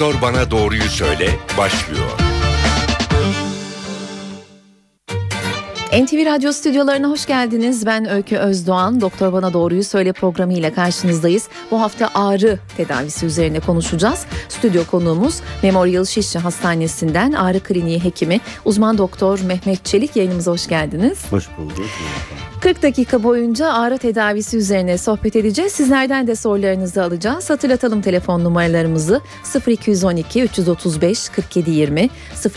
Doktor Bana Doğruyu Söyle başlıyor. NTV Radyo stüdyolarına hoş geldiniz. Ben Öykü Özdoğan. Doktor Bana Doğruyu Söyle programıyla karşınızdayız. Bu hafta ağrı tedavisi üzerine konuşacağız. Stüdyo konuğumuz Memorial Şişli Hastanesi'nden ağrı kliniği hekimi uzman doktor Mehmet Çelik yayınımıza hoş geldiniz. Hoş bulduk. 40 dakika boyunca ağrı tedavisi üzerine sohbet edeceğiz. Sizlerden de sorularınızı alacağız. Hatırlatalım telefon numaralarımızı 0212 335 47 20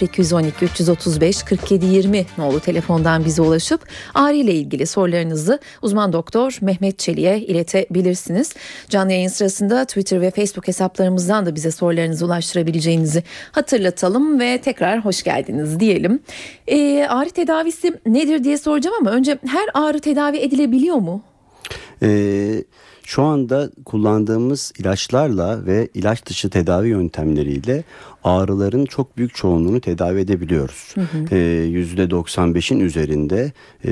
0212 335 47 20 nolu telefondan bize ulaşıp ağrı ile ilgili sorularınızı uzman doktor Mehmet Çelik'e iletebilirsiniz. Canlı yayın sırasında Twitter ve Facebook hesaplarımızdan da bize sorularınızı ulaştırabileceğinizi hatırlatalım ve tekrar hoş geldiniz diyelim. Ee, ağrı tedavisi nedir diye soracağım ama önce her ağrı tedavi edilebiliyor mu? Ee, şu anda kullandığımız ilaçlarla ve ilaç dışı tedavi yöntemleriyle ağrıların çok büyük çoğunluğunu tedavi edebiliyoruz. Ee, %95'in üzerinde e,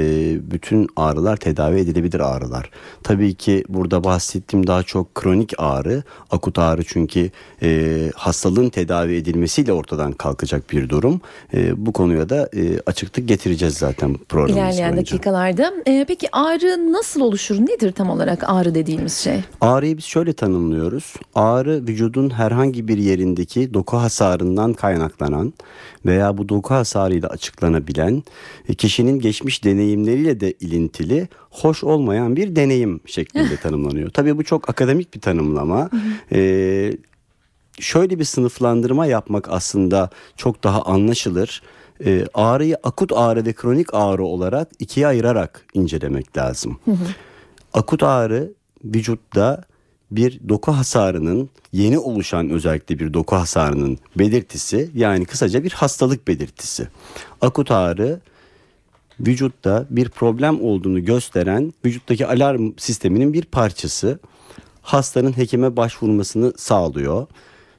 bütün ağrılar tedavi edilebilir ağrılar. Tabii ki burada bahsettiğim daha çok kronik ağrı, akut ağrı çünkü e, hastalığın tedavi edilmesiyle ortadan kalkacak bir durum. E, bu konuya da e, açıklık getireceğiz zaten programımız İlerleyen boyunca. dakikalarda. Ee, peki ağrı nasıl oluşur? Nedir tam olarak ağrı dediğimiz şey? Ağrıyı biz şöyle tanımlıyoruz. Ağrı vücudun herhangi bir yerindeki doku hasarından kaynaklanan veya bu doku hasarıyla açıklanabilen e, kişinin geçmiş deneyimleriyle de ilintili hoş olmayan bir deneyim şeklinde tanımlanıyor. Tabii bu çok akademik bir tanımlama. Ee, şöyle bir sınıflandırma yapmak aslında çok daha anlaşılır. Ee, ağrıyı akut ağrı ve kronik ağrı olarak ikiye ayırarak incelemek lazım. Akut ağrı vücutta bir doku hasarının yeni oluşan özellikle bir doku hasarının belirtisi yani kısaca bir hastalık belirtisi. Akut ağrı vücutta bir problem olduğunu gösteren vücuttaki alarm sisteminin bir parçası hastanın hekime başvurmasını sağlıyor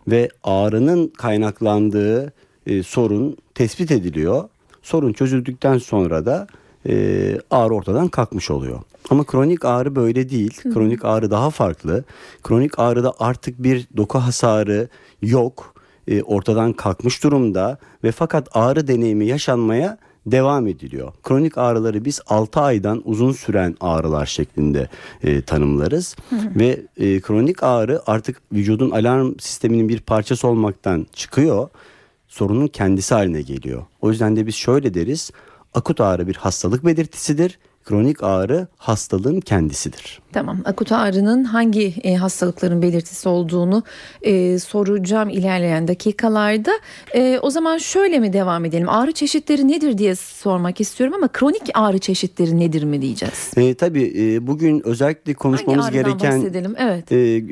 ve ağrının kaynaklandığı e, sorun tespit ediliyor. Sorun çözüldükten sonra da e, ağrı ortadan kalkmış oluyor. Ama kronik ağrı böyle değil. Kronik ağrı daha farklı. Kronik ağrıda artık bir doku hasarı yok. E, ortadan kalkmış durumda ve fakat ağrı deneyimi yaşanmaya devam ediliyor. Kronik ağrıları biz 6 aydan uzun süren ağrılar şeklinde e, tanımlarız ve e, kronik ağrı artık vücudun alarm sisteminin bir parçası olmaktan çıkıyor. Sorunun kendisi haline geliyor. O yüzden de biz şöyle deriz. Akut ağrı bir hastalık belirtisidir. Kronik ağrı hastalığın kendisidir. Tamam. Akut ağrının hangi e, hastalıkların belirtisi olduğunu e, soracağım ilerleyen dakikalarda. E, o zaman şöyle mi devam edelim? Ağrı çeşitleri nedir diye sormak istiyorum ama kronik ağrı çeşitleri nedir mi diyeceğiz? E, tabii e, bugün özellikle konuşmamız gereken bahsedelim? Evet. e,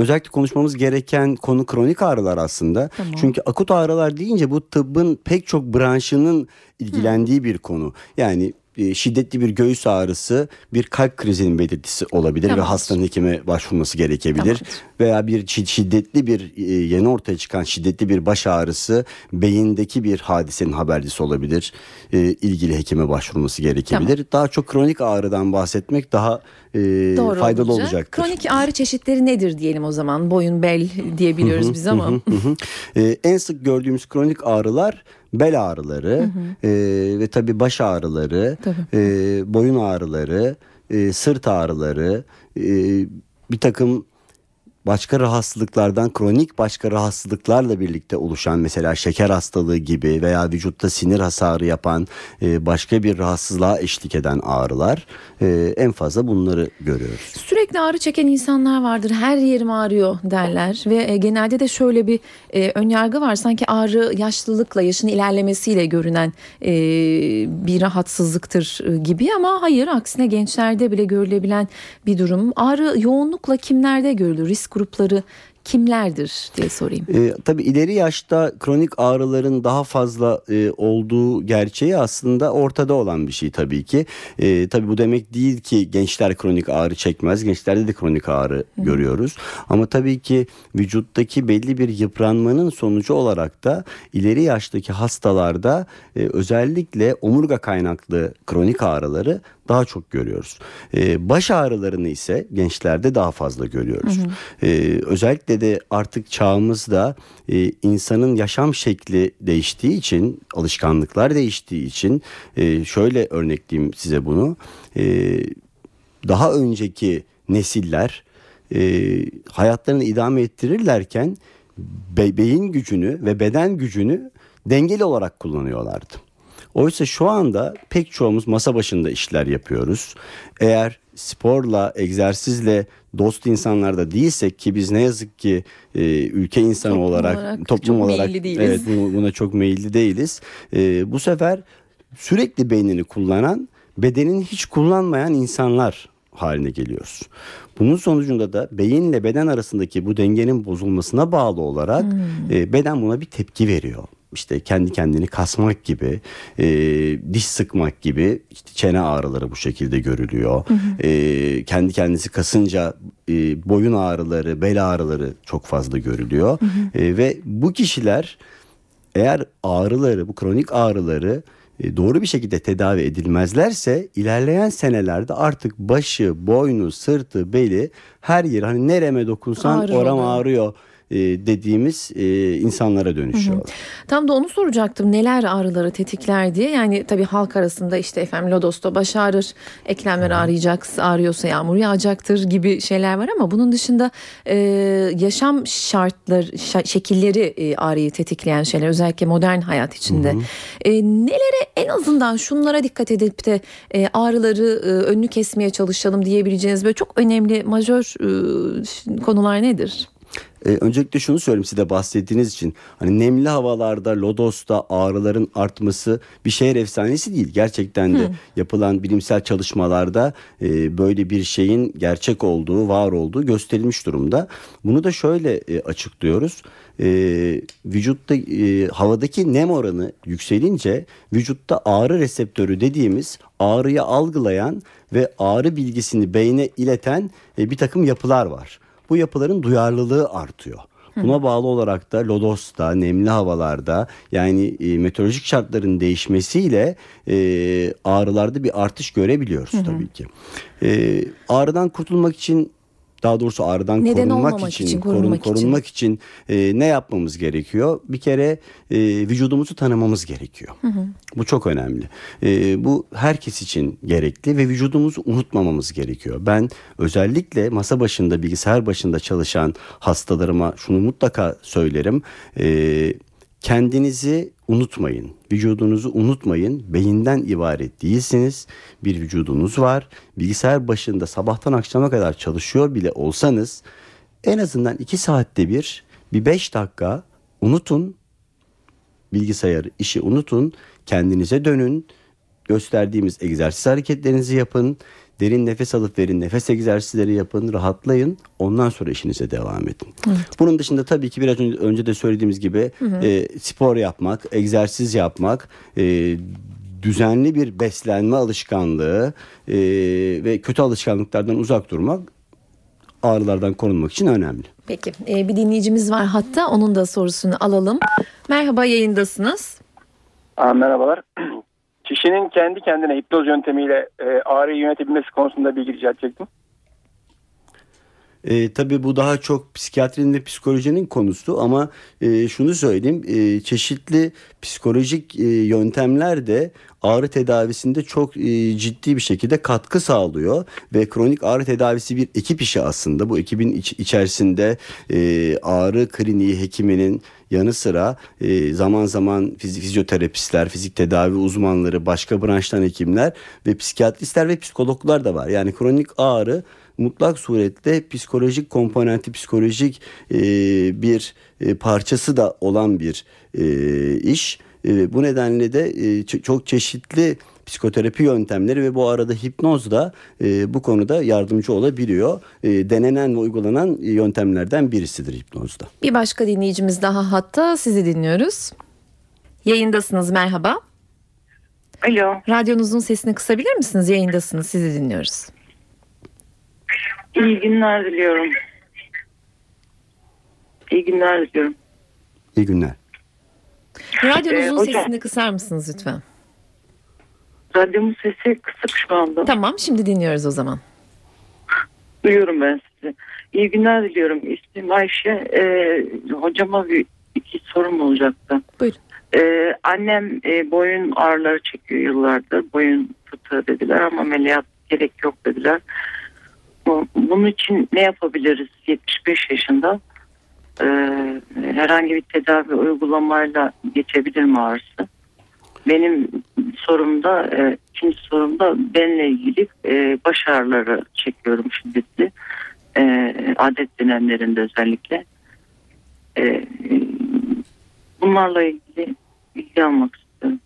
özellikle konuşmamız gereken konu kronik ağrılar aslında. Tamam. Çünkü akut ağrılar deyince bu tıbbın pek çok branşının ilgilendiği bir konu. Yani şiddetli bir göğüs ağrısı bir kalp krizinin belirtisi olabilir ve Tamamdır. hastanın hekime başvurması gerekebilir. Tamamdır. Veya bir şi- şiddetli bir e, yeni ortaya çıkan şiddetli bir baş ağrısı beyindeki bir hadisenin habercisi olabilir. E, ilgili hekime başvurması gerekebilir. Daha çok kronik ağrıdan bahsetmek daha e, Doğru faydalı olacak. olacaktır. Kronik ağrı çeşitleri nedir diyelim o zaman? Boyun, bel diyebiliyoruz biz ama. Hı hı. Ee, en sık gördüğümüz kronik ağrılar bel ağrıları e, ve tabii baş ağrıları, Tabii. e, boyun ağrıları, e, sırt ağrıları, e, bir takım başka rahatsızlıklardan kronik başka rahatsızlıklarla birlikte oluşan mesela şeker hastalığı gibi veya vücutta sinir hasarı yapan e, başka bir rahatsızlığa eşlik eden ağrılar e, en fazla bunları görüyoruz. Sürekli ağrı çeken insanlar vardır. Her yerim ağrıyor derler ve e, genelde de şöyle bir e, önyargı var. Sanki ağrı yaşlılıkla, yaşın ilerlemesiyle görünen bir rahatsızlıktır gibi ama hayır aksine gençlerde bile görülebilen bir durum. Ağrı yoğunlukla kimlerde görülür? Risk grupları kimlerdir diye sorayım. E, tabii ileri yaşta kronik ağrıların daha fazla e, olduğu gerçeği aslında ortada olan bir şey tabii ki. E, tabii bu demek değil ki gençler kronik ağrı çekmez. Gençlerde de kronik ağrı görüyoruz. Ama tabii ki vücuttaki belli bir yıpranmanın sonucu olarak da ileri yaştaki hastalarda e, özellikle omurga kaynaklı kronik ağrıları daha çok görüyoruz. Ee, baş ağrılarını ise gençlerde daha fazla görüyoruz. Ee, özellikle de artık çağımızda e, insanın yaşam şekli değiştiği için, alışkanlıklar değiştiği için e, şöyle örnekleyeyim size bunu. E, daha önceki nesiller e, hayatlarını idame ettirirlerken be- beyin gücünü ve beden gücünü dengeli olarak kullanıyorlardı. Oysa şu anda pek çoğumuz masa başında işler yapıyoruz. Eğer sporla, egzersizle dost insanlarda değilsek ki biz ne yazık ki e, ülke insanı Toplum olarak, olarak toplum olarak evet bu- buna çok meyilli değiliz. E, bu sefer sürekli beynini kullanan, bedenini hiç kullanmayan insanlar haline geliyoruz. Bunun sonucunda da beyinle beden arasındaki bu dengenin bozulmasına bağlı olarak e, beden buna bir tepki veriyor. İşte kendi kendini kasmak gibi, e, diş sıkmak gibi, işte çene ağrıları bu şekilde görülüyor. E, kendi kendisi kasınca e, boyun ağrıları, bel ağrıları çok fazla görülüyor. E, ve bu kişiler eğer ağrıları, bu kronik ağrıları e, doğru bir şekilde tedavi edilmezlerse ilerleyen senelerde artık başı, boynu, sırtı, beli her yeri hani nereme dokunsan Ağrıyor oram oluyor. ağrıyor e, dediğimiz e, insanlara dönüşüyorlar. Tam da onu soracaktım. Neler ağrıları tetikler diye. Yani tabii halk arasında işte efendim lodosta baş ağrır, eklemler ağrıyacak, ağrıyorsa yağmur yağacaktır gibi şeyler var ama bunun dışında e, yaşam şartları, şa- şekilleri e, ağrıyı tetikleyen şeyler özellikle modern hayat içinde. E, nelere en azından şunlara dikkat edip de e, ağrıları e, önünü kesmeye çalışalım diyebileceğiniz böyle çok önemli majör e, konular nedir? Ee, öncelikle şunu söyleyeyim size bahsettiğiniz için. Hani nemli havalarda, lodosta ağrıların artması bir şehir efsanesi değil. Gerçekten de yapılan bilimsel çalışmalarda e, böyle bir şeyin gerçek olduğu, var olduğu gösterilmiş durumda. Bunu da şöyle e, açıklıyoruz. E, vücutta e, havadaki nem oranı yükselince vücutta ağrı reseptörü dediğimiz ağrıyı algılayan ve ağrı bilgisini beyne ileten e, bir takım yapılar var bu yapıların duyarlılığı artıyor. Buna bağlı olarak da lodosta, nemli havalarda yani e, meteorolojik şartların değişmesiyle e, ağrılarda bir artış görebiliyoruz tabii ki. E, ağrıdan kurtulmak için daha doğrusu ağrıdan Neden korunmak için, için, korun- korunmak için. korunmak için e, ne yapmamız gerekiyor? Bir kere e, vücudumuzu tanımamız gerekiyor. Bu çok önemli. E, bu herkes için gerekli ve vücudumuzu unutmamamız gerekiyor. Ben özellikle masa başında, bilgisayar başında çalışan hastalarıma şunu mutlaka söylerim. E, kendinizi unutmayın. Vücudunuzu unutmayın. Beyinden ibaret değilsiniz. Bir vücudunuz var. Bilgisayar başında sabahtan akşama kadar çalışıyor bile olsanız en azından iki saatte bir bir beş dakika unutun bilgisayarı, işi unutun, kendinize dönün, gösterdiğimiz egzersiz hareketlerinizi yapın, derin nefes alıp verin, nefes egzersizleri yapın, rahatlayın, ondan sonra işinize devam edin. Bunun dışında tabii ki biraz önce, de söylediğimiz gibi e, spor yapmak, egzersiz yapmak, e, düzenli bir beslenme alışkanlığı e, ve kötü alışkanlıklardan uzak durmak ağrılardan korunmak için önemli. Peki e, bir dinleyicimiz var hatta onun da sorusunu alalım. Merhaba yayındasınız. Aa, merhabalar. Kişinin kendi kendine hipnoz yöntemiyle e, ağrıyı yönetebilmesi konusunda bilgi rica edecektim. E, tabii bu daha çok psikiyatrinin ve psikolojinin konusu ama e, şunu söyleyeyim e, çeşitli psikolojik e, yöntemler de ağrı tedavisinde çok e, ciddi bir şekilde katkı sağlıyor ve kronik ağrı tedavisi bir ekip işi aslında bu ekibin iç- içerisinde e, ağrı kliniği hekiminin yanı sıra e, zaman zaman fizi- fizyoterapistler, fizik tedavi uzmanları, başka branştan hekimler ve psikiyatristler ve psikologlar da var. Yani kronik ağrı mutlak surette psikolojik komponenti, psikolojik e, bir e, parçası da olan bir e, iş. E, bu nedenle de e, ç- çok çeşitli psikoterapi yöntemleri ve bu arada hipnoz da e, bu konuda yardımcı olabiliyor. E, denenen ve uygulanan yöntemlerden birisidir hipnozda. Bir başka dinleyicimiz daha hatta sizi dinliyoruz. Yayındasınız merhaba. Alo, Radyonuzun sesini kısabilir misiniz? Yayındasınız sizi dinliyoruz. İyi günler diliyorum. İyi günler diliyorum. İyi günler. Radyonuzun Ee, hocam- sesini kısar mısınız lütfen? Radyomun sesi kısık şu anda. Tamam şimdi dinliyoruz o zaman. Duyuyorum ben sizi. İyi günler diliyorum. İsmim Ayşe. Ee, hocama bir iki sorum olacaktı. Buyurun. Ee, annem e, boyun ağrıları çekiyor yıllardır. Boyun fıtığı dediler ama ameliyat gerek yok dediler. Bu- Bunun için ne yapabiliriz? 75 yaşında. Ee, herhangi bir tedavi uygulamayla geçebilir mi ağrısı? Benim sorumda, e, ikinci sorumda benle ilgili e, baş ağrıları çekiyorum şiddetli. E, adet dönemlerinde özellikle. E, bunlarla ilgili bilgi almak istiyorum.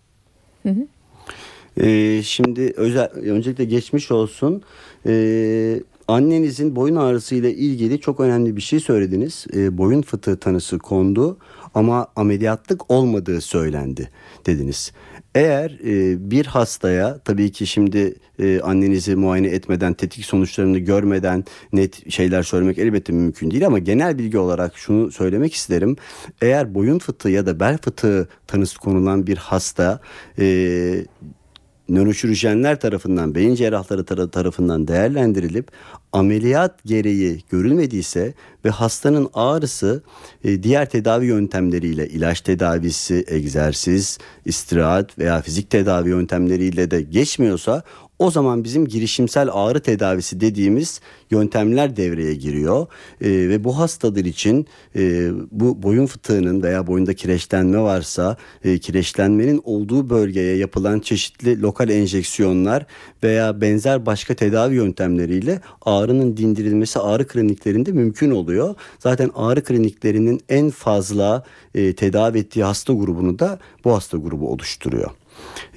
Ee, şimdi özel, öncelikle geçmiş olsun. Ee, annenizin boyun ağrısı ile ilgili çok önemli bir şey söylediniz. Ee, boyun fıtığı tanısı kondu ama ameliyatlık olmadığı söylendi dediniz. Eğer e, bir hastaya tabii ki şimdi e, annenizi muayene etmeden tetik sonuçlarını görmeden net şeyler söylemek elbette mümkün değil ama genel bilgi olarak şunu söylemek isterim. Eğer boyun fıtığı ya da bel fıtığı tanısı konulan bir hasta e, nöroşirurjenler tarafından, beyin cerrahları tara- tarafından değerlendirilip ameliyat gereği görülmediyse ve hastanın ağrısı e, diğer tedavi yöntemleriyle ilaç tedavisi, egzersiz, istirahat veya fizik tedavi yöntemleriyle de geçmiyorsa o zaman bizim girişimsel ağrı tedavisi dediğimiz yöntemler devreye giriyor Ee, ve bu hastalar için e, bu boyun fıtığının veya boyunda kireçlenme varsa e, kireçlenmenin olduğu bölgeye yapılan çeşitli lokal enjeksiyonlar veya benzer başka tedavi yöntemleriyle ağrının dindirilmesi ağrı kliniklerinde mümkün oluyor. Zaten ağrı kliniklerinin en fazla e, tedavi ettiği hasta grubunu da bu hasta grubu oluşturuyor.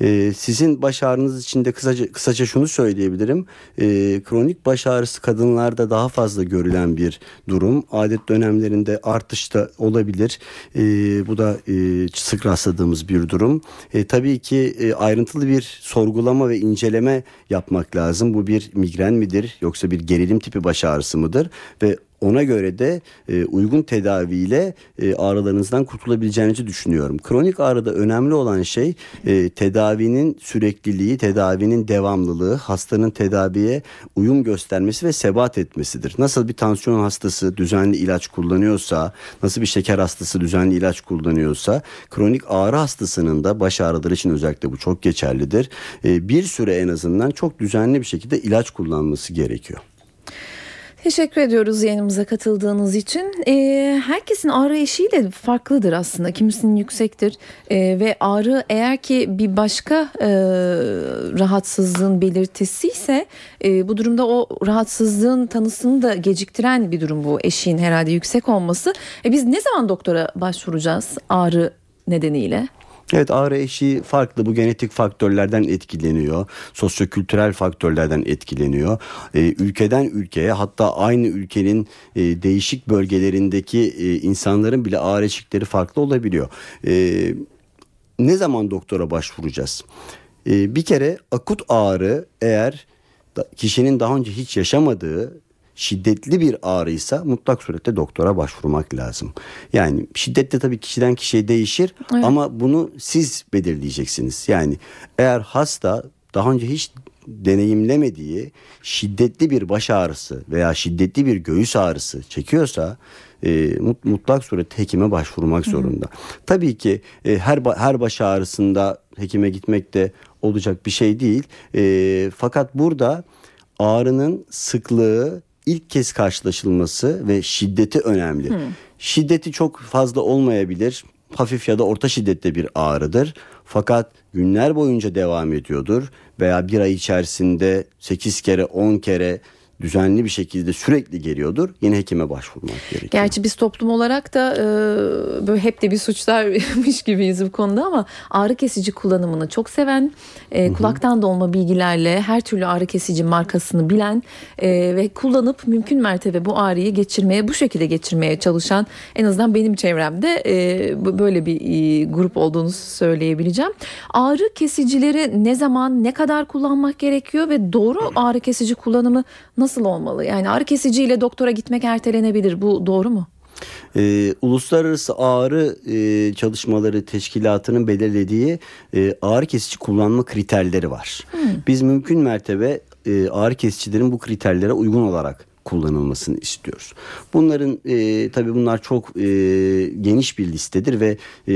Ee, sizin baş ağrınız için de kısaca, kısaca şunu söyleyebilirim. Ee, kronik baş ağrısı kadınlarda daha fazla görülen bir durum. Adet dönemlerinde artış da olabilir. Ee, bu da e, sık rastladığımız bir durum. Tabii ki e, ayrıntılı bir sorgulama ve inceleme yapmak lazım. Bu bir migren midir yoksa bir gerilim tipi baş ağrısı mıdır? Ve ona göre de e, uygun tedaviyle e, ağrılarınızdan kurtulabileceğinizi düşünüyorum. Kronik ağrıda önemli olan şey e, tedavinin sürekliliği, tedavinin devamlılığı, hastanın tedaviye uyum göstermesi ve sebat etmesidir. Nasıl bir tansiyon hastası düzenli ilaç kullanıyorsa, nasıl bir şeker hastası düzenli ilaç kullanıyorsa, kronik ağrı hastasının da baş ağrıları için özellikle bu çok geçerlidir. E, bir süre en azından çok düzenli bir şekilde ilaç kullanması gerekiyor. Teşekkür ediyoruz yayınımıza katıldığınız için. Ee, herkesin ağrı eşiği farklıdır aslında. Kimisinin yüksektir Ee, ve ağrı eğer ki bir başka e, rahatsızlığın belirtisi ise e, bu durumda o rahatsızlığın tanısını da geciktiren bir durum bu eşiğin herhalde yüksek olması. E, biz ne zaman doktora başvuracağız ağrı nedeniyle? Evet ağrı eşiği farklı bu genetik faktörlerden etkileniyor. Sosyokültürel faktörlerden etkileniyor. Ee, ülkeden ülkeye hatta aynı ülkenin e, değişik bölgelerindeki e, insanların bile ağrı eşikleri farklı olabiliyor. Ee, ne zaman doktora başvuracağız? Ee, bir kere akut ağrı eğer kişinin daha önce hiç yaşamadığı şiddetli bir ağrıysa mutlak surette doktora başvurmak lazım. Yani şiddetli tabii kişiden kişiye değişir Evet. ama bunu siz belirleyeceksiniz. Yani eğer hasta daha önce hiç deneyimlemediği şiddetli bir baş ağrısı veya şiddetli bir göğüs ağrısı çekiyorsa e, mut- mutlak surette hekime başvurmak zorunda. Tabii ki e, her her baş ağrısında hekime gitmek de olacak bir şey değil. E, fakat burada ağrının sıklığı ilk kez karşılaşılması ve şiddeti önemli. Şiddeti çok fazla olmayabilir. Hafif ya da orta şiddette bir ağrıdır. Fakat günler boyunca devam ediyordur veya bir ay içerisinde 8 kere 10 kere düzenli bir şekilde sürekli geliyordur. Yine hekime başvurmak gerekiyor. Gerçi biz toplum olarak da e, böyle hep de bir suçlarmış gibiyiz bu konuda ama ağrı kesici kullanımını çok seven, e, kulaktan dolma bilgilerle her türlü ağrı kesici markasını bilen e, ve kullanıp mümkün mertebe bu ağrıyı geçirmeye, bu şekilde geçirmeye çalışan en azından benim çevremde e, böyle bir e, grup olduğunu söyleyebileceğim. Ağrı kesicileri ne zaman, ne kadar kullanmak gerekiyor ve doğru ağrı kesici kullanımı nasıl olmalı? Yani ağrı kesiciyle doktora gitmek ertelenebilir. Bu doğru mu? Ee, Uluslararası Ağrı e, Çalışmaları Teşkilatı'nın belirlediği e, ağrı kesici kullanma kriterleri var. Biz mümkün mertebe e, ağrı kesicilerin bu kriterlere uygun olarak kullanılmasını istiyoruz. Bunların e, tabii bunlar çok e, geniş bir listedir ve e,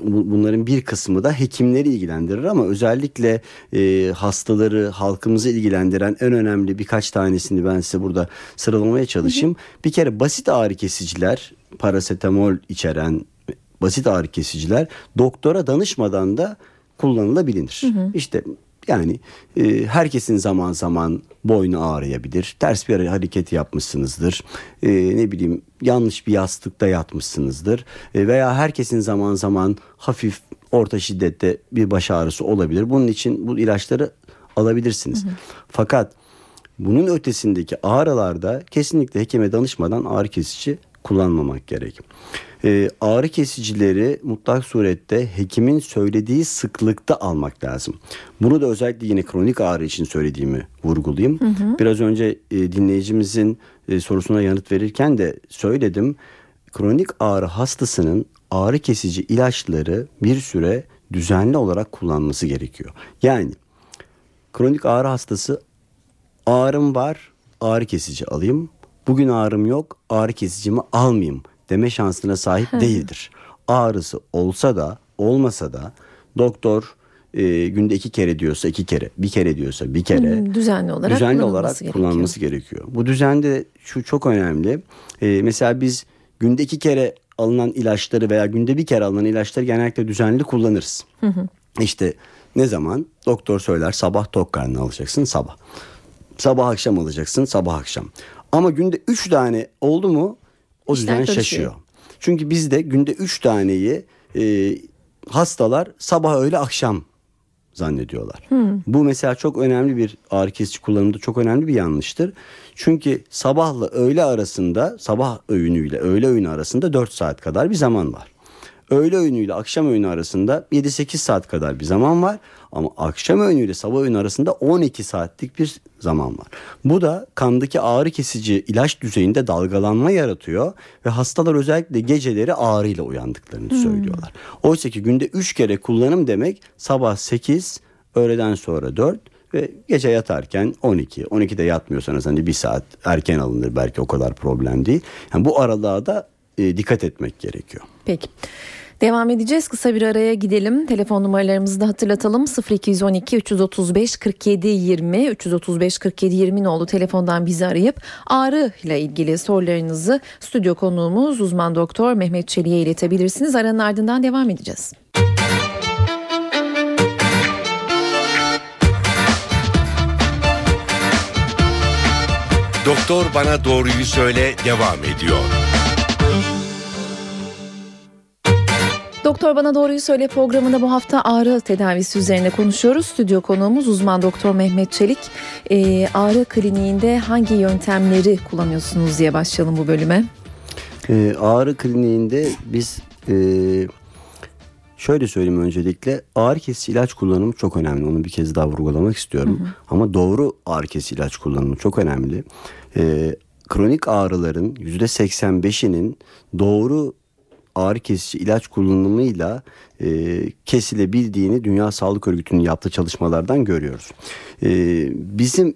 bu- bunların bir kısmı da hekimleri ilgilendirir ama özellikle e, hastaları halkımızı ilgilendiren en önemli birkaç tanesini ben size burada sıralamaya çalışayım. Bir kere basit ağrı kesiciler, parasetamol içeren basit ağrı kesiciler doktora danışmadan da kullanılabilir. İşte yani e, herkesin zaman zaman boynu ağrıyabilir. Ters bir hareket yapmışsınızdır. E, ne bileyim yanlış bir yastıkta yatmışsınızdır. E, veya herkesin zaman zaman hafif orta şiddette bir baş ağrısı olabilir. Bunun için bu ilaçları alabilirsiniz. Fakat bunun ötesindeki ağrılarda kesinlikle hekime danışmadan ağrı kesici kullanmamak gerek. Ee, ağrı kesicileri mutlak surette hekimin söylediği sıklıkta almak lazım. Bunu da özellikle yine kronik ağrı için söylediğimi vurgulayayım. Biraz önce e, dinleyicimizin e, sorusuna yanıt verirken de söyledim. Kronik ağrı hastasının ağrı kesici ilaçları bir süre düzenli olarak kullanması gerekiyor. Yani kronik ağrı hastası ağrım var ağrı kesici alayım. Bugün ağrım yok ağrı kesicimi almayayım deme şansına sahip değildir. Ağrısı olsa da olmasa da doktor e, günde iki kere diyorsa iki kere bir kere diyorsa bir kere düzenli olarak düzenli kullanılması olarak gerekiyor. kullanılması gerekiyor. Bu düzende şu çok önemli. E, mesela biz günde iki kere alınan ilaçları veya günde bir kere alınan ilaçları genellikle düzenli kullanırız. İşte ne zaman doktor söyler sabah tok karnına alacaksın sabah. Sabah akşam alacaksın sabah akşam. Ama günde üç tane oldu mu o İşler düzen karışıyor. şaşıyor. Çünkü bizde günde üç taneyi e, hastalar sabah öğle akşam zannediyorlar. Bu mesela çok önemli bir ağrı kesici kullanımda çok önemli bir yanlıştır. Çünkü sabahla öğle arasında sabah öğünüyle öğle öğünü arasında 4 saat kadar bir zaman var. Öğle öğünüyle akşam öğünü arasında 7-8 saat kadar bir zaman var. Ama akşam öğünüyle sabah öğünü arasında 12 saatlik bir zaman var. Bu da kandaki ağrı kesici ilaç düzeyinde dalgalanma yaratıyor ve hastalar özellikle geceleri ağrıyla uyandıklarını söylüyorlar. Oysa ki günde 3 kere kullanım demek sabah 8, öğleden sonra 4 ve gece yatarken 12. 12'de yatmıyorsanız hani bir saat erken alınır belki o kadar problem değil. Yani bu aralığa da e, dikkat etmek gerekiyor. Peki. Devam edeceğiz. Kısa bir araya gidelim. Telefon numaralarımızı da hatırlatalım. 0212 335 47 20 335 47 20 oldu. Telefondan bizi arayıp ağrı ile ilgili sorularınızı stüdyo konuğumuz uzman doktor Mehmet Çelik'e iletebilirsiniz. Aranın ardından devam edeceğiz. Doktor Bana Doğruyu Söyle devam ediyor. Doktor Bana Doğruyu Söyle programında bu hafta ağrı tedavisi üzerine konuşuyoruz. Stüdyo konuğumuz uzman doktor Mehmet Çelik. Ee, ağrı kliniğinde hangi yöntemleri kullanıyorsunuz diye başlayalım bu bölüme. Ee, ağrı kliniğinde biz e, şöyle söyleyeyim öncelikle ağrı kesici ilaç kullanımı çok önemli. Onu bir kez daha vurgulamak istiyorum. Ama doğru ağrı kesici ilaç kullanımı çok önemli. Ee, kronik ağrıların %85'inin doğru ağrı kesici ilaç kullanımıyla e, kesilebildiğini Dünya Sağlık Örgütü'nün yaptığı çalışmalardan görüyoruz. E, bizim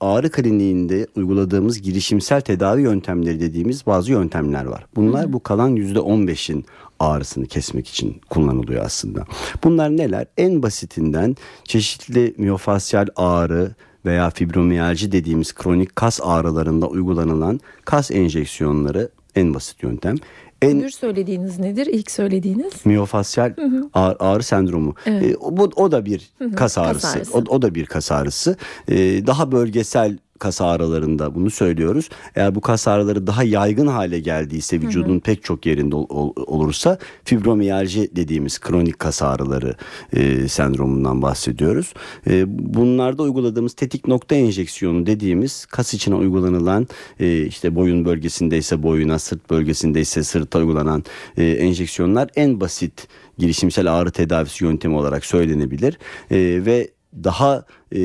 ağrı kliniğinde uyguladığımız girişimsel tedavi yöntemleri dediğimiz bazı yöntemler var. Bunlar bu kalan %15'in ağrısını kesmek için kullanılıyor aslında. Bunlar neler? En basitinden çeşitli miyofasyal ağrı veya fibromiyalji dediğimiz kronik kas ağrılarında uygulanılan kas enjeksiyonları en basit yöntem. En Öbür söylediğiniz nedir? İlk söylediğiniz? miyofasyal ağrı, ağrı sendromu. Evet. E, bu, o da bir kas ağrısı. ağrısı. O, o da bir kas ağrısı. E, daha bölgesel kas ağrılarında bunu söylüyoruz. Eğer bu kas ağrıları daha yaygın hale geldiyse vücudun pek çok yerinde ol- ol- olursa fibromiyalji dediğimiz kronik kas ağrıları e, sendromundan bahsediyoruz. E, bunlarda uyguladığımız tetik nokta enjeksiyonu dediğimiz kas içine uygulanılan e, işte boyun bölgesindeyse boyuna, sırt bölgesindeyse sırta uygulanan e, enjeksiyonlar en basit girişimsel ağrı tedavisi yöntemi olarak söylenebilir. E, ve daha e,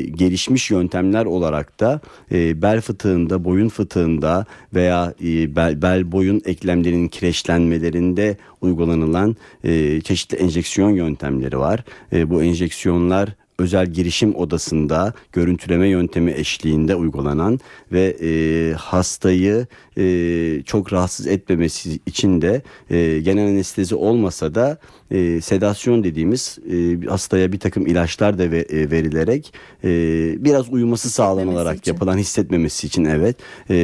gelişmiş yöntemler olarak da e, bel fıtığında, boyun fıtığında veya e, bel, bel boyun eklemlerinin kireçlenmelerinde uygulanılan e, çeşitli enjeksiyon yöntemleri var. E, bu enjeksiyonlar özel girişim odasında görüntüleme yöntemi eşliğinde uygulanan ve e, hastayı e, çok rahatsız etmemesi için de e, genel anestezi olmasa da e, sedasyon dediğimiz e, hastaya bir takım ilaçlar da ve, e, verilerek e, biraz uyuması sağlanarak için. yapılan hissetmemesi için evet e,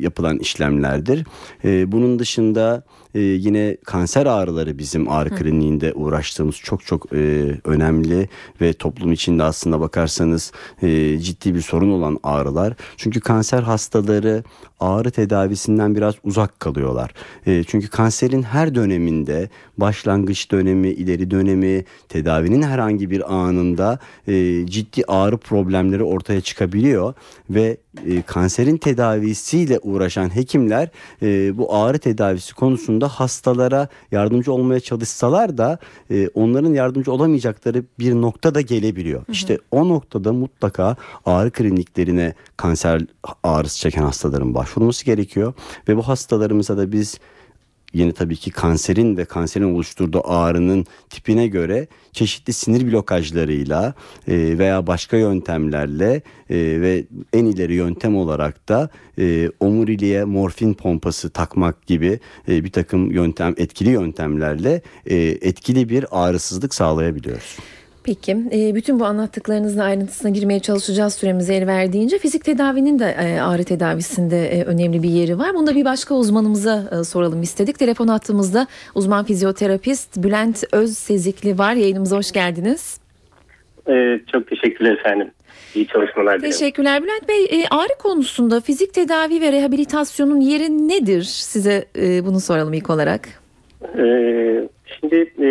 yapılan işlemlerdir. E, bunun dışında ee, yine kanser ağrıları bizim ağrı Hı. kliniğinde uğraştığımız çok çok e, önemli ve toplum içinde aslında bakarsanız e, ciddi bir sorun olan ağrılar. Çünkü kanser hastaları ağrı tedavisinden biraz uzak kalıyorlar. E, çünkü kanserin her döneminde başlangıç dönemi, ileri dönemi, tedavinin herhangi bir anında e, ciddi ağrı problemleri ortaya çıkabiliyor ve e, kanserin tedavisiyle uğraşan hekimler e, bu ağrı tedavisi konusunda hastalara yardımcı olmaya çalışsalar da e, onların yardımcı olamayacakları bir nokta da gelebiliyor. Hı hı. İşte o noktada mutlaka ağrı kliniklerine kanser ağrısı çeken hastaların başvurması gerekiyor ve bu hastalarımıza da biz yine tabii ki kanserin ve kanserin oluşturduğu ağrının tipine göre çeşitli sinir blokajlarıyla e, veya başka yöntemlerle e, ve en ileri yöntem olarak da e, omuriliğe morfin pompası takmak gibi e, bir takım yöntem etkili yöntemlerle etkili bir ağrısızlık sağlayabiliyoruz. Peki e, bütün bu anlattıklarınızın ayrıntısına girmeye çalışacağız süremiz el verdiğince. Fizik tedavinin de e, ağrı tedavisinde e, önemli bir yeri var. Bunu da bir başka uzmanımıza soralım istedik. Telefon hattımızda uzman fizyoterapist Bülent Özsezikli var. Yayınımıza hoş geldiniz. Ee, çok teşekkürler efendim. İyi çalışmalar dilerim. Teşekkürler Bülent Bey. ağrı konusunda fizik tedavi ve rehabilitasyonun yeri nedir? Size bunu soralım ilk olarak. Ee, şimdi e,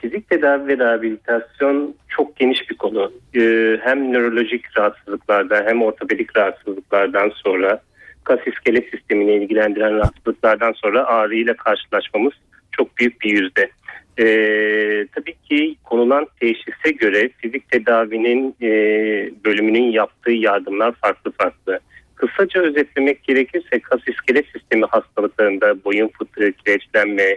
fizik tedavi ve rehabilitasyon çok geniş bir konu. Ee, hem nörolojik rahatsızlıklardan hem ortopedik rahatsızlıklardan sonra kas iskelet sistemini ilgilendiren rahatsızlıklardan sonra ağrıyla karşılaşmamız çok büyük bir yüzde. Ee, tabii ki konulan teşhise göre fizik tedavinin e, bölümünün yaptığı yardımlar farklı farklı. Kısaca özetlemek gerekirse kas iskelet sistemi hastalıklarında boyun fıtığı, kireçlenme,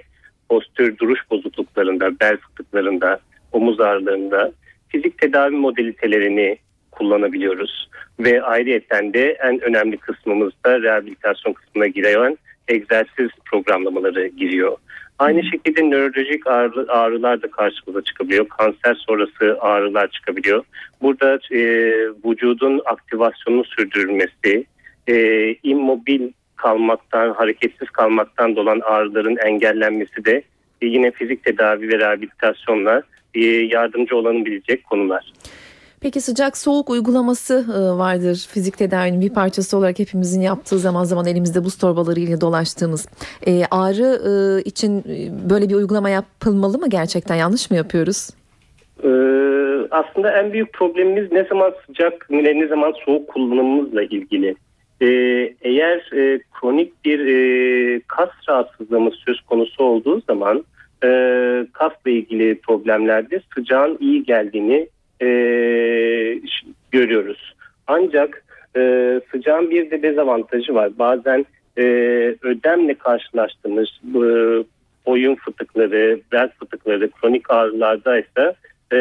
postür duruş bozukluklarında, bel fıtıklarında, omuz ağrılarında fizik tedavi modalitelerini kullanabiliyoruz. Ve ayrıyeten de en önemli kısmımız da rehabilitasyon kısmına giren egzersiz programlamaları giriyor. Aynı şekilde nörolojik ağrı, ağrılar da karşımıza çıkabiliyor. Kanser sonrası ağrılar çıkabiliyor. Burada e, vücudun aktivasyonunu sürdürülmesi, e, immobil kalmaktan, hareketsiz kalmaktan dolan ağrıların engellenmesi de e, yine fizik tedavi ve rehabilitasyonla e, yardımcı olabilecek konular. Peki sıcak soğuk uygulaması e, vardır fizik tedavinin bir parçası olarak hepimizin yaptığı zaman zaman elimizde buz torbaları ile dolaştığımız. ağrı için böyle bir uygulama yapılmalı mı gerçekten yanlış mı yapıyoruz? aslında en büyük problemimiz ne zaman sıcak ne zaman soğuk kullanımımızla ilgili. Ee, eğer e, kronik bir e, kas rahatsızlığımız söz konusu olduğu zaman e, kasla ilgili problemlerde sıcağın iyi geldiğini e, görüyoruz. Ancak e, sıcağın bir de dezavantajı var. Bazen e, ödemle karşılaştığımız e, boyun fıtıkları, bel fıtıkları, kronik ağrılarda ise e,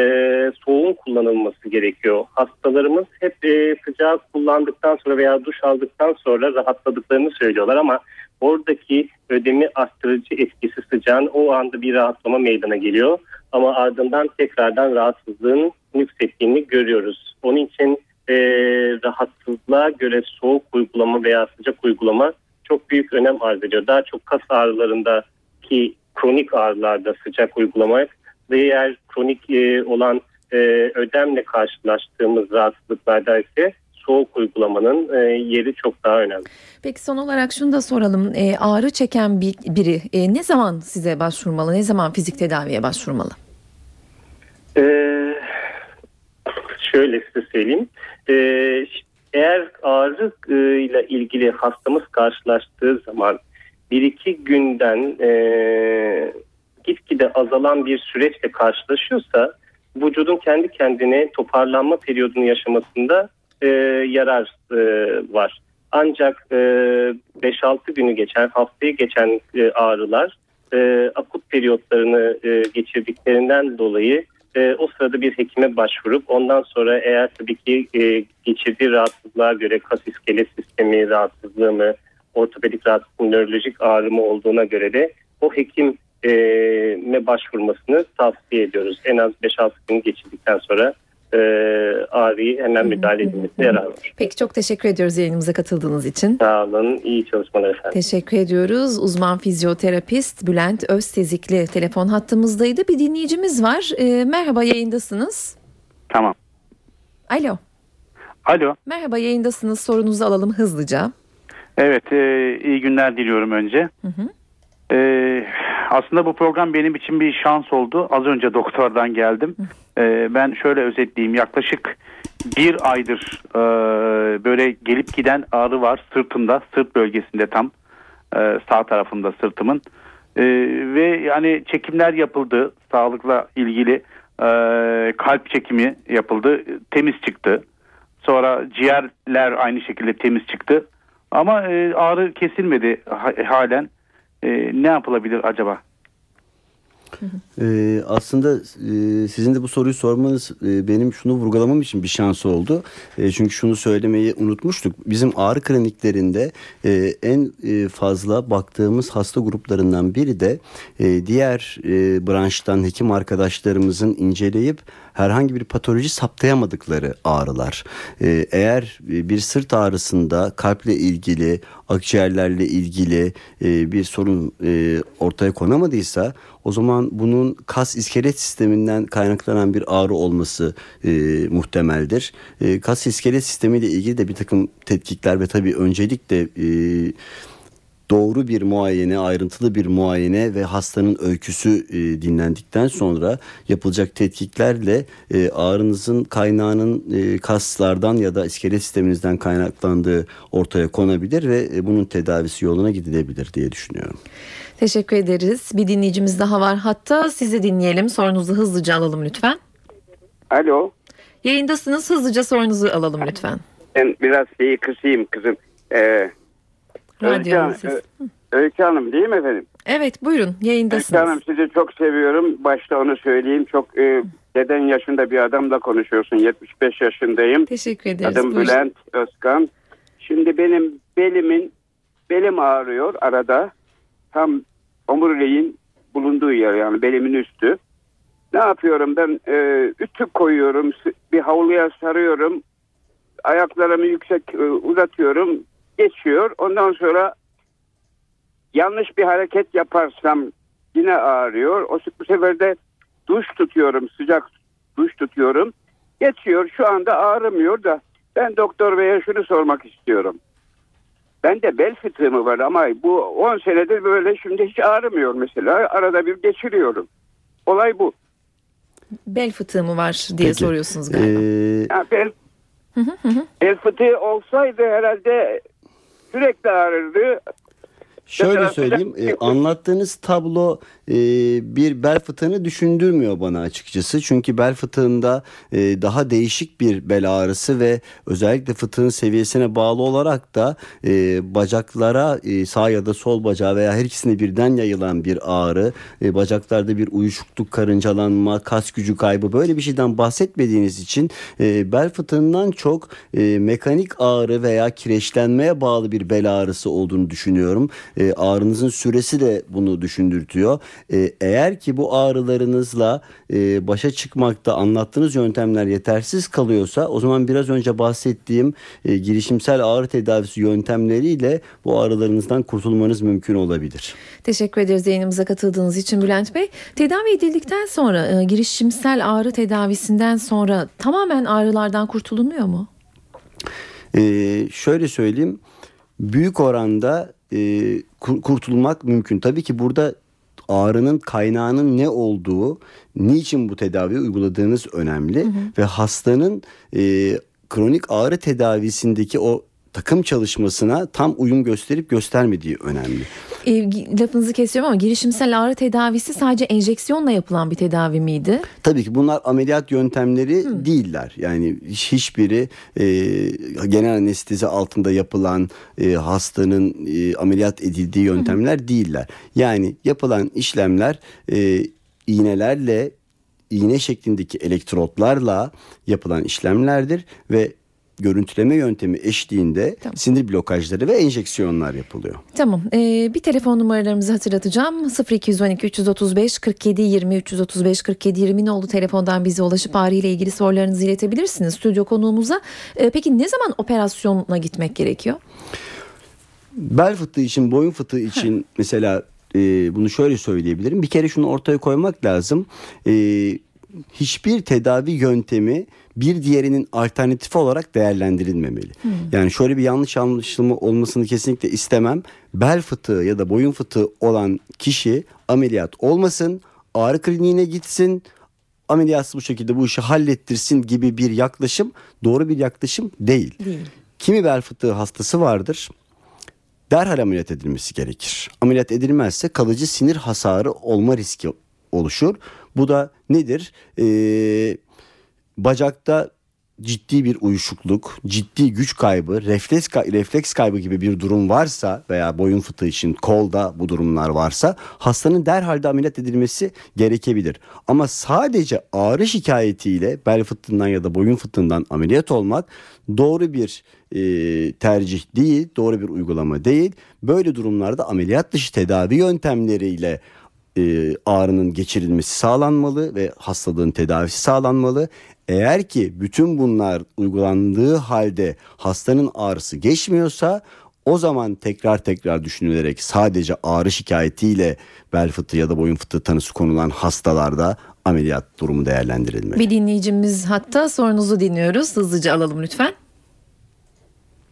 soğuğun kullanılması gerekiyor. Hastalarımız hep e, sıcağı kullandıktan sonra veya duş aldıktan sonra rahatladıklarını söylüyorlar ama oradaki ödemi arttırıcı etkisi sıcağın o anda bir rahatlama meydana geliyor. Ama ardından tekrardan rahatsızlığın yüksekliğini görüyoruz. Onun için e, rahatsızlığa göre soğuk uygulama veya sıcak uygulama çok büyük önem arz ediyor. Daha çok kas ağrılarındaki kronik ağrılarda sıcak uygulamak diğer kronik e, olan e, ödemle karşılaştığımız rahatsızlıklarda ise soğuk uygulamanın e, yeri çok daha önemli. Peki son olarak şunu da soralım. E, ağrı çeken bir, biri e, ne zaman size başvurmalı? Ne zaman fizik tedaviye başvurmalı? E, şöyle size söyleyeyim. E, eğer ağrı e, ile ilgili hastamız karşılaştığı zaman bir iki günden e, gitgide azalan bir süreçle karşılaşıyorsa vücudun kendi kendine toparlanma periyodunu yaşamasında e, yarar e, var. Ancak e, 5-6 günü geçen, haftayı geçen e, ağrılar e, akut periyotlarını e, geçirdiklerinden dolayı e, o sırada bir hekime başvurup ondan sonra eğer tabii ki e, geçirdiği rahatsızlığa göre kas iskelet sistemi rahatsızlığı mı, ortopedik rahatsızlığı, nörolojik ağrı mı olduğuna göre de o hekim e, me başvurmasını tavsiye ediyoruz. En az 5-6 gün geçirdikten sonra e, ağrıyı hemen müdahale edilmesine yarar var. Peki çok teşekkür ediyoruz yayınımıza katıldığınız için. Sağ olun, iyi çalışmalar efendim. Teşekkür ediyoruz. Uzman fizyoterapist Bülent Öztezikli telefon hattımızdaydı. Bir dinleyicimiz var. Ee, merhaba yayındasınız. Tamam. Alo. Alo. Merhaba yayındasınız. Sorunuzu alalım hızlıca. Evet e, iyi günler diliyorum önce. Hı hı. E, aslında bu program benim için bir şans oldu. Az önce doktordan geldim. E, ben şöyle özetleyeyim. Yaklaşık bir aydır e, böyle gelip giden ağrı var sırtımda. Sırt bölgesinde tam e, sağ tarafında sırtımın. E, ve yani çekimler yapıldı. Sağlıkla ilgili e, kalp çekimi yapıldı. Temiz çıktı. Sonra ciğerler aynı şekilde temiz çıktı. Ama e, ağrı kesilmedi ha- halen. E, ne yapılabilir acaba? Ee, aslında e, sizin de bu soruyu sormanız e, benim şunu vurgulamam için bir şans oldu. E, çünkü şunu söylemeyi unutmuştuk. Bizim ağrı kliniklerinde e, en e, fazla baktığımız hasta gruplarından biri de e, diğer e, branştan hekim arkadaşlarımızın inceleyip herhangi bir patoloji saptayamadıkları ağrılar. E, eğer bir sırt ağrısında kalple ilgili, akciğerlerle ilgili e, bir sorun e, ortaya konamadıysa o zaman bunun kas iskelet sisteminden kaynaklanan bir ağrı olması e, muhtemeldir. E, kas iskelet sistemiyle ilgili de bir takım tetkikler ve tabii öncelikle e, doğru bir muayene, ayrıntılı bir muayene ve hastanın öyküsü e, dinlendikten sonra yapılacak tetkiklerle e, ağrınızın kaynağının e, kaslardan ya da iskelet sisteminizden kaynaklandığı ortaya konabilir ve e, bunun tedavisi yoluna gidilebilir diye düşünüyorum. Teşekkür ederiz. Bir dinleyicimiz daha var. Hatta sizi dinleyelim. Sorunuzu hızlıca alalım lütfen. Alo. Yayındasınız. Hızlıca sorunuzu alalım lütfen. Ben biraz şeyi kısayım kızım. Ee, Öykü, Hanım, Öykü Hanım değil mi efendim? Evet buyurun Öykü yayındasınız. Hanım sizi çok seviyorum. Başta onu söyleyeyim. Çok e, deden yaşında bir adamla konuşuyorsun. 75 yaşındayım. Teşekkür ederiz. Adım Buyurun. Bülent Özkan. Şimdi benim belimin belim ağrıyor arada. Tam omuriliğin bulunduğu yer yani belimin üstü. Ne yapıyorum ben? E, ütü koyuyorum. Bir havluya sarıyorum. Ayaklarımı yüksek e, uzatıyorum. Geçiyor. Ondan sonra yanlış bir hareket yaparsam yine ağrıyor. O bu sefer de duş tutuyorum. Sıcak duş tutuyorum. Geçiyor. Şu anda ağrımıyor da ben doktor beye şunu sormak istiyorum. Bende bel fıtığı mı var ama bu 10 senedir böyle şimdi hiç ağrımıyor mesela. Arada bir geçiriyorum. Olay bu. Bel fıtığı mı var diye Peki. soruyorsunuz galiba. Ee, Ya bel, bel fıtığı olsaydı herhalde sürekli ağrırdı. Şöyle söyleyeyim e, anlattığınız tablo e, bir bel fıtığını düşündürmüyor bana açıkçası. Çünkü bel fıtığında e, daha değişik bir bel ağrısı ve özellikle fıtığın seviyesine bağlı olarak da e, bacaklara e, sağ ya da sol bacağı veya her ikisine birden yayılan bir ağrı, e, bacaklarda bir uyuşukluk, karıncalanma, kas gücü kaybı böyle bir şeyden bahsetmediğiniz için e, bel fıtığından çok e, mekanik ağrı veya kireçlenmeye bağlı bir bel ağrısı olduğunu düşünüyorum. E, ağrınızın süresi de bunu düşündürtüyor. E, eğer ki bu ağrılarınızla e, başa çıkmakta anlattığınız yöntemler yetersiz kalıyorsa o zaman biraz önce bahsettiğim e, girişimsel ağrı tedavisi yöntemleriyle bu ağrılarınızdan kurtulmanız mümkün olabilir. Teşekkür ederiz yayınımıza katıldığınız için Bülent Bey. Tedavi edildikten sonra e, girişimsel ağrı tedavisinden sonra tamamen ağrılardan kurtulunuyor mu? Ee, şöyle söyleyeyim büyük oranda e, kur- kurtulmak mümkün. Tabii ki burada ağrının kaynağının ne olduğu, niçin bu tedaviyi uyguladığınız önemli ve hastanın e, kronik ağrı tedavisindeki o takım çalışmasına tam uyum gösterip göstermediği önemli. E, lafınızı kesiyorum ama girişimsel ağrı tedavisi sadece enjeksiyonla yapılan bir tedavi miydi? Tabii ki bunlar ameliyat yöntemleri değiller. Yani hiç- hiçbiri e, genel anestezi altında yapılan e, hastanın e, ameliyat edildiği yöntemler değiller. Yani yapılan işlemler e, iğnelerle iğne şeklindeki elektrotlarla yapılan işlemlerdir ve görüntüleme yöntemi eşliğinde Tamam. sinir blokajları ve enjeksiyonlar yapılıyor. Tamam. Ee, bir telefon numaralarımızı hatırlatacağım. 0212 335 47 20 335 47 20 ne oldu telefondan bize ulaşıp ağrı ile ilgili sorularınızı iletebilirsiniz stüdyo konuğumuza. Ee, peki ne zaman operasyona gitmek gerekiyor? Bel fıtığı için, boyun fıtığı için mesela e, bunu şöyle söyleyebilirim. Bir kere şunu ortaya koymak lazım. E, hiçbir tedavi yöntemi bir diğerinin alternatifi olarak değerlendirilmemeli. Yani şöyle bir yanlış anlaşılma olmasını kesinlikle istemem. Bel fıtığı ya da boyun fıtığı olan kişi ameliyat olmasın, ağrı kliniğine gitsin, ameliyatsız bu şekilde bu işi hallettirsin gibi bir yaklaşım doğru bir yaklaşım değil. Değil. Kimi bel fıtığı hastası vardır derhal ameliyat edilmesi gerekir. Ameliyat edilmezse kalıcı sinir hasarı olma riski oluşur. Bu da nedir? Ee, bacakta ciddi bir uyuşukluk, ciddi güç kaybı, refleks, kay- refleks kaybı gibi bir durum varsa veya boyun fıtığı için kolda bu durumlar varsa hastanın derhal de ameliyat edilmesi gerekebilir. Ama sadece ağrı şikayetiyle bel fıtığından ya da boyun fıtığından ameliyat olmak doğru bir e, tercih değil, doğru bir uygulama değil. Böyle durumlarda ameliyat dışı tedavi yöntemleriyle e, ağrının geçirilmesi sağlanmalı ve hastalığın tedavisi sağlanmalı. Eğer ki bütün bunlar uygulandığı halde hastanın ağrısı geçmiyorsa o zaman tekrar tekrar düşünülerek sadece ağrı şikayetiyle bel fıtığı ya da boyun fıtığı tanısı konulan hastalarda ameliyat durumu değerlendirilmeli. Bir dinleyicimiz hatta sorunuzu dinliyoruz. Hızlıca alalım lütfen.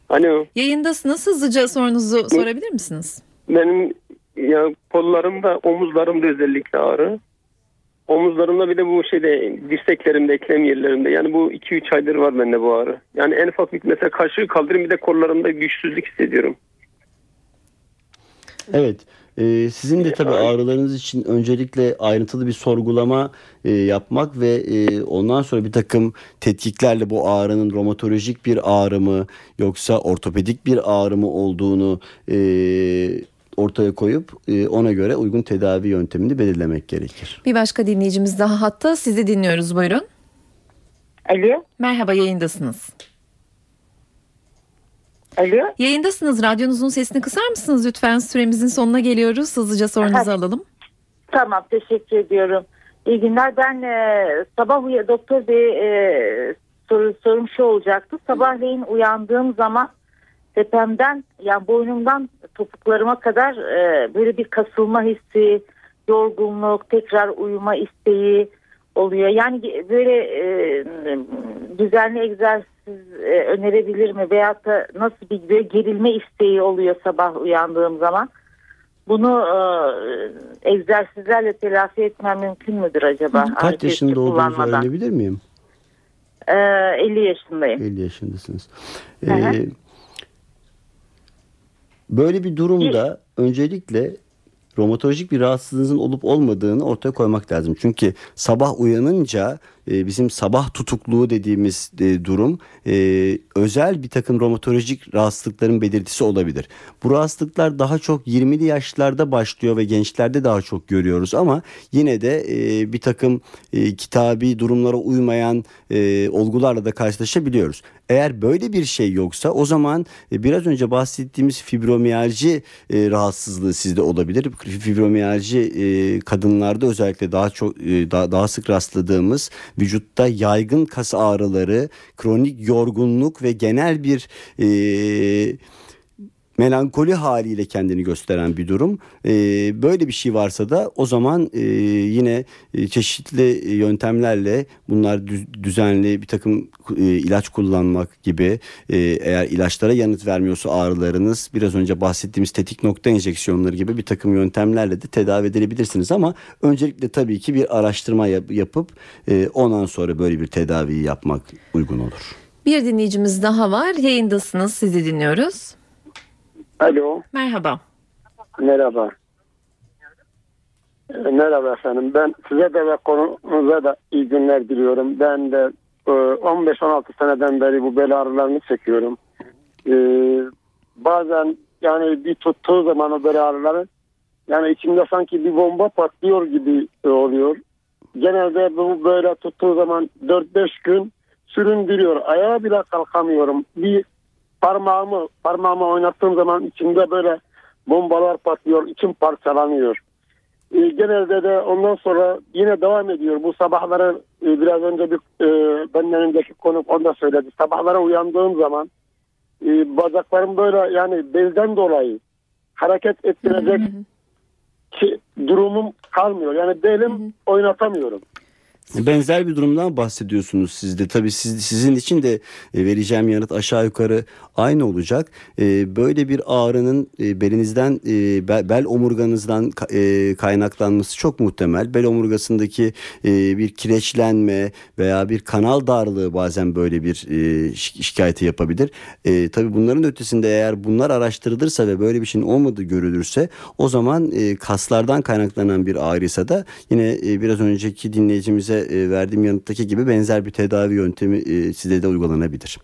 Alo Yayındasınız. Hızlıca sorunuzu sorabilir misiniz? benim ya kollarımda omuzlarımda özellikle ağrı. Omuzlarımda bir de bu şeyde dirseklerimde eklem yerlerimde yani bu 2-3 aydır var bende bu ağrı. Yani en ufak bir mesela kaşığı kaldırayım bir de kollarımda güçsüzlük hissediyorum. Evet. e, sizin de tabii ağrılarınız için öncelikle ayrıntılı bir sorgulama e, yapmak ve e, ondan sonra bir takım tetkiklerle bu ağrının romatolojik bir ağrı mı yoksa ortopedik bir ağrı mı olduğunu e, ortaya koyup e, ona göre uygun tedavi yöntemini belirlemek gerekir. Bir başka dinleyicimiz daha hatta sizi dinliyoruz buyurun. Alo. Merhaba yayındasınız. Alo. Yayındasınız. Radyonuzun sesini kısar mısınız lütfen? Süremizin sonuna geliyoruz. Hızlıca sorunuzu alalım. Tamam teşekkür ediyorum. İyi günler. Ben e, sabah uya doktor bey e, soru, sorum şu olacaktı. Sabahleyin uyandığım zaman tepemden yani boynumdan topuklarıma kadar e, böyle bir kasılma hissi, yorgunluk, tekrar uyuma isteği oluyor. Yani böyle e, düzenli egzersiz e, önerebilir mi? Veyahut da nasıl bir böyle gerilme isteği oluyor sabah uyandığım zaman? Bunu e, egzersizlerle telafi etmem mümkün müdür acaba? Kaç yaşında olduğunuzu öğrenebilir miyim? E, 50 yaşındayım. 50 yaşındasınız. Ee, böyle bir durumda öncelikle romatolojik bir rahatsızlığınızın olup olmadığını ortaya koymak lazım. Çünkü sabah uyanınca e, bizim sabah tutukluğu dediğimiz e, durum e, özel bir takım romatolojik rahatsızlıkların belirtisi olabilir. Bu rahatsızlıklar daha çok 20'li yaşlarda başlıyor ve gençlerde daha çok görüyoruz ama yine de e, bir takım e, kitabi durumlara uymayan e, olgularla da karşılaşabiliyoruz. Eğer böyle bir şey yoksa o zaman e, biraz önce bahsettiğimiz fibromiyalji e, rahatsızlığı sizde olabilir. Fibromiyalji e, kadınlarda özellikle daha çok daha, daha sık rastladığımız vücutta yaygın kas ağrıları, kronik yorgunluk ve genel bir e, melankoli haliyle kendini gösteren bir durum. Ee, böyle bir şey varsa da o zaman e, yine e, çeşitli yöntemlerle bunlar düz- düzenli bir takım e, ilaç kullanmak gibi eğer ilaçlara yanıt vermiyorsa ağrılarınız biraz önce bahsettiğimiz tetik nokta enjeksiyonları gibi bir takım yöntemlerle de tedavi edilebilirsiniz ama öncelikle tabii ki bir araştırma yap- yapıp ondan sonra böyle bir tedaviyi yapmak uygun olur. Bir dinleyicimiz daha var. Yayındasınız. Sizi dinliyoruz. Alo. Merhaba. Merhaba. E, Merhaba efendim. Ben size de ve konunuza da iyi günler diliyorum. Ben de e, 15-16 seneden beri bu bel ağrılarını çekiyorum. E, bazen yani bir tuttuğu zaman o bel ağrıları yani içimde sanki bir bomba patlıyor gibi oluyor. Genelde bu böyle tuttuğu zaman 4-5 gün süründürüyor. Ayağa bile kalkamıyorum. Bir parmağımı parmağımı oynattığım zaman içimde böyle bombalar patlıyor. içim parçalanıyor. E, genelde de ondan sonra yine devam ediyor. Bu sabahları e, biraz önce bir e, benim önümdeki konuk onu da söyledi. Sabahlara uyandığım zaman e, bacaklarım böyle yani belden dolayı hareket ettirecek ki, durumum kalmıyor. Yani belim oynatamıyorum. Benzer bir durumdan bahsediyorsunuz siz de. Tabii siz, sizin için de e, vereceğim yanıt aşağı yukarı aynı olacak. E, Böyle bir ağrının e, belinizden, bel omurganızdan ka- kaynaklanması çok muhtemel. Bel omurgasındaki bir kireçlenme veya bir kanal darlığı bazen böyle bir şi- şikayeti yapabilir. Tabii bunların ötesinde eğer bunlar araştırılırsa ve böyle bir şeyin olmadığı görülürse o zaman kaslardan kaynaklanan bir ağrıysa da yine biraz önceki dinleyicimize e, verdiğim yanıttaki gibi benzer bir tedavi yöntemi e, size de uygulanabilir.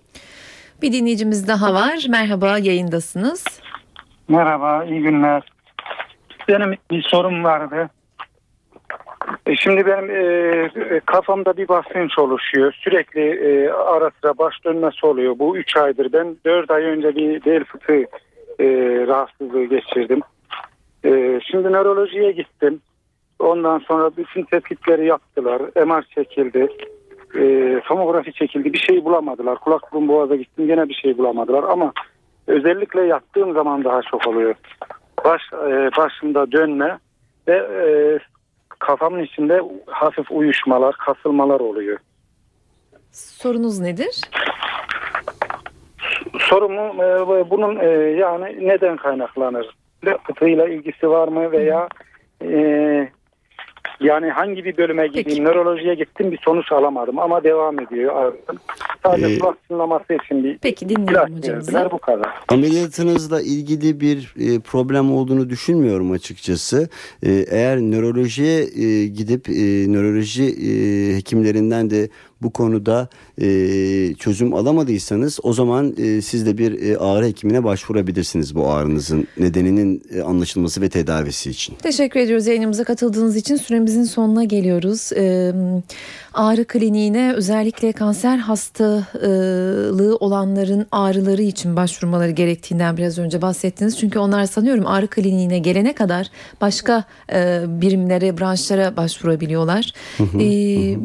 Bir dinleyicimiz daha var. Merhaba yayındasınız. Merhaba, iyi günler. Benim bir sorum vardı. E, Şimdi benim e, e, kafamda bir basınç oluşuyor. Sürekli e, ara sıra baş dönmesi oluyor. Bu 3 aydır. Ben 4 ay önce bir bel fıtığı e, rahatsızlığı geçirdim. E, şimdi nörolojiye gittim. Ondan sonra bütün tespitleri yaptılar. MR çekildi. E, tomografi çekildi. Bir şey bulamadılar. Kulak burun boğaza gittim. Gene bir şey bulamadılar. Ama özellikle yattığım zaman daha çok oluyor. Baş e, başımda dönme ve e, kafamın içinde hafif uyuşmalar, kasılmalar oluyor. Sorunuz nedir? Sorumu e, bunun e, yani neden kaynaklanır? Fıtığıyla ilgisi var mı veya e, yani hangi bir bölüme gideyim? Nörolojiye gittim bir sonuç alamadım ama devam ediyor. ağrım. Sadece Ee, kulak çınlaması için bir Peki dinleyelim verdiler bu kadar. Ameliyatınızla ilgili bir e, problem olduğunu düşünmüyorum açıkçası. E, eğer nörolojiye e, gidip e, nöroloji e, hekimlerinden de bu konuda e, çözüm alamadıysanız o zaman e, siz de bir e, ağrı hekimine başvurabilirsiniz bu ağrınızın nedeninin e, anlaşılması ve tedavisi için. Teşekkür ediyoruz yayınımıza katıldığınız için. Süremizin sonuna geliyoruz. Ee, ağrı kliniğine özellikle kanser hastalığı olanların ağrıları için başvurmaları gerektiğinden biraz önce bahsettiniz. Çünkü onlar sanıyorum ağrı kliniğine gelene kadar başka e, birimlere, branşlara başvurabiliyorlar. Ee, bir-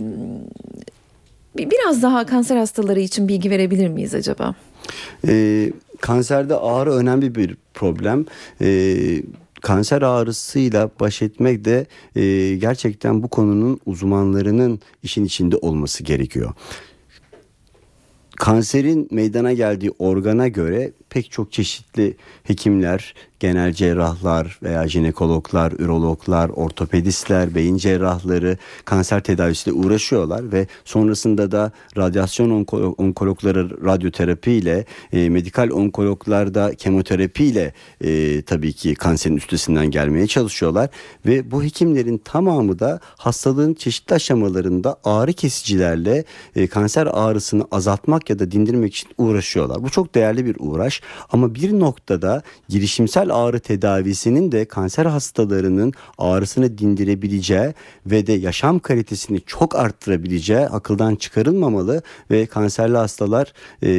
biraz daha kanser hastaları için bilgi verebilir miyiz acaba? E, kanserde ağrı önemli bir problem. E, kanser ağrısıyla baş etmek de e, gerçekten bu konunun uzmanlarının işin içinde olması gerekiyor. Kanserin meydana geldiği organa göre pek çok çeşitli hekimler, genel cerrahlar veya jinekologlar, ürologlar, ortopedistler, beyin cerrahları kanser tedavisiyle uğraşıyorlar ve sonrasında da radyasyon onko- onkologları radyoterapi ile, e, medikal onkologlar da kemoterapi ile e, tabii ki kanserin üstesinden gelmeye çalışıyorlar ve bu hekimlerin tamamı da hastalığın çeşitli aşamalarında ağrı kesicilerle e, kanser ağrısını azaltmak ya da dindirmek için uğraşıyorlar. Bu çok değerli bir uğraş ama bir noktada girişimsel ağrı tedavisinin de kanser hastalarının ağrısını dindirebileceği ve de yaşam kalitesini çok arttırabileceği akıldan çıkarılmamalı ve kanserli hastalar e,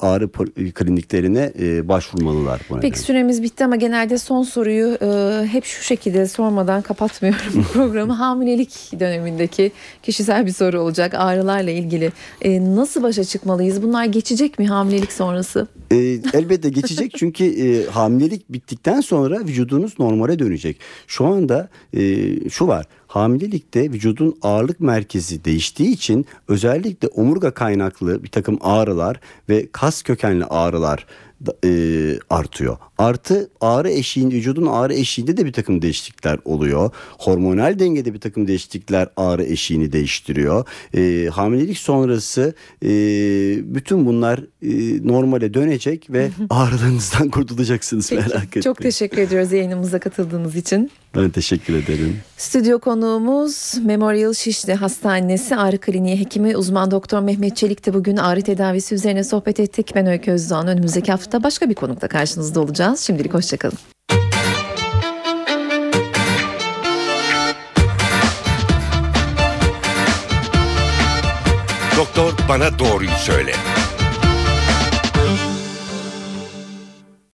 ağrı kliniklerine e, başvurmalılar. bu Peki nedenle. süremiz bitti ama genelde son soruyu e, hep şu şekilde sormadan kapatmıyorum programı. Hamilelik dönemindeki kişisel bir soru olacak ağrılarla ilgili. E, nasıl başa çıkmalıyız? Bunlar geçecek mi hamilelik sonrası? E, elbette geçecek çünkü e, hamilelik bittikten sonra vücudunuz normale dönecek. Şu anda e, şu var hamilelikte vücudun ağırlık merkezi değiştiği için özellikle omurga kaynaklı bir takım ağrılar ve kas kökenli ağrılar e, artıyor. Artı ağrı eşiğinde vücudun ağrı eşiğinde de bir takım değişiklikler oluyor. Hormonal dengede bir takım değişiklikler ağrı eşiğini değiştiriyor. E, hamilelik sonrası e, bütün bunlar e, normale dönecek ve ağrılarınızdan kurtulacaksınız Peki, merak etmeyin. Çok teşekkür ediyoruz yayınımıza katıldığınız için. Ben teşekkür ederim. Stüdyo konuğumuz Memorial Şişli Hastanesi Ağrı Kliniği Hekimi uzman doktor Mehmet Çelik de bugün ağrı tedavisi üzerine sohbet ettik. Ben Öykü Özdoğan. Önümüzdeki hafta başka bir konukla karşınızda olacağız. Şimdilik hoşçakalın. Doktor bana doğruyu söyle.